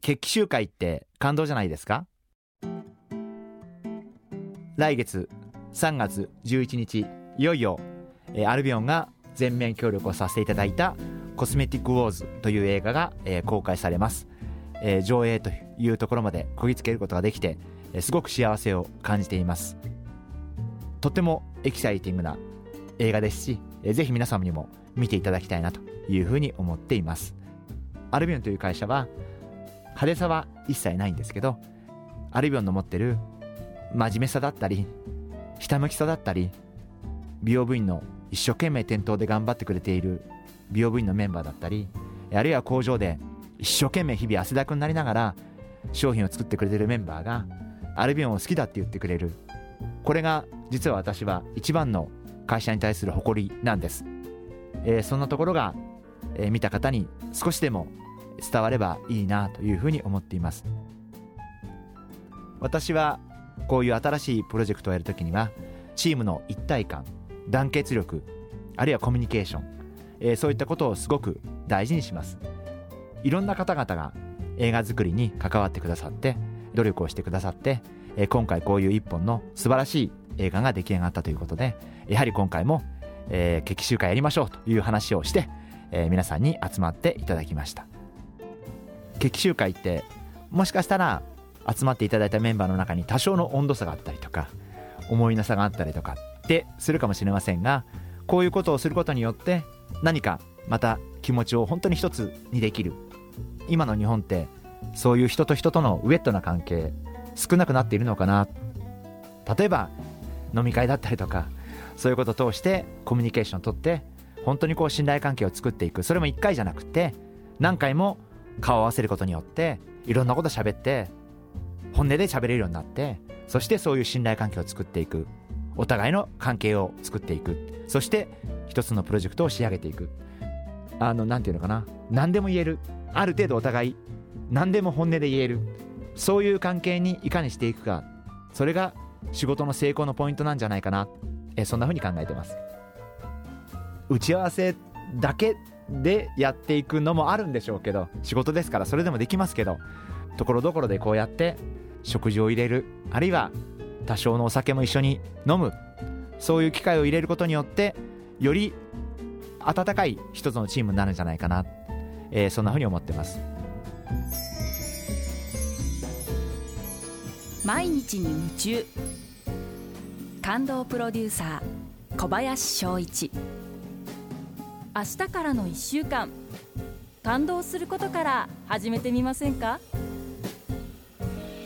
決起集会って感動じゃないですか？来月3月11日いよいよ、アルビオンが全面協力をさせていただいたコスメティックウォーズという映画が、公開されます、上映というところまでこぎつけることができて、すごく幸せを感じています。とてもエキサイティングな映画ですし、ぜひ皆様にも見ていただきたいなというふうに思っています。アルビオンという会社は派手さは一切ないんですけどアルビオンの持ってる真面目さだったりひたむきさだったり美容部員の一生懸命店頭で頑張ってくれている美容部員のメンバーだったりあるいは工場で一生懸命日々汗だくになりながら商品を作ってくれてるメンバーがアルビオンを好きだって言ってくれる。これが実は私は一番の会社に対する誇りなんです、えー、そんなところが、えー、見た方に少しでも伝わればいいなというふうに思っています。私はこういう新しいプロジェクトをやるときにはチームの一体感団結力あるいはコミュニケーション、えー、そういったことをすごく大事にします。いろんな方々が映画作りに関わってくださって努力をしてくださって、えー、今回こういう一本の素晴らしい映画が出来上がったということでやはり今回も、えー、決起集会やりましょうという話をして、えー、皆さんに集まっていただきました。決起集会ってもしかしたら集まっていただいたメンバーの中に多少の温度差があったりとか思いの差があったりとかってするかもしれませんがこういうことをすることによって何かまた気持ちを本当に一つにできる。今の日本ってそういう人と人とのウェットな関係少なくなっているのかな。例えば飲み会だったりとかそういうことを通してコミュニケーションをとって本当にこう信頼関係を作っていく。それも1回じゃなくて何回も顔を合わせることによっていろんなこと喋って本音で喋れるようになってそしてそういう信頼関係を作っていく。お互いの関係を作っていく。そして一つのプロジェクトを仕上げていく。あの何て言うのかな。何でも言える。ある程度お互い何でも本音で言える。そういう関係にいかにしていくか。それが仕事の成功のポイントなんじゃないかな。えそんな風に考えてます。打ち合わせだけでやっていくのもあるんでしょうけど仕事ですからそれでもできますけどところどころでこうやって食事を入れるあるいは多少のお酒も一緒に飲むそういう機会を入れることによってより温かい一つのチームになるんじゃないかな、えー、そんなふうに思ってます。毎日に夢中。感動プロデューサー小林翔一。明日からの1週間。感動することから始めてみませんか？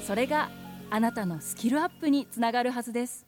それがあなたのスキルアップにつながるはずです。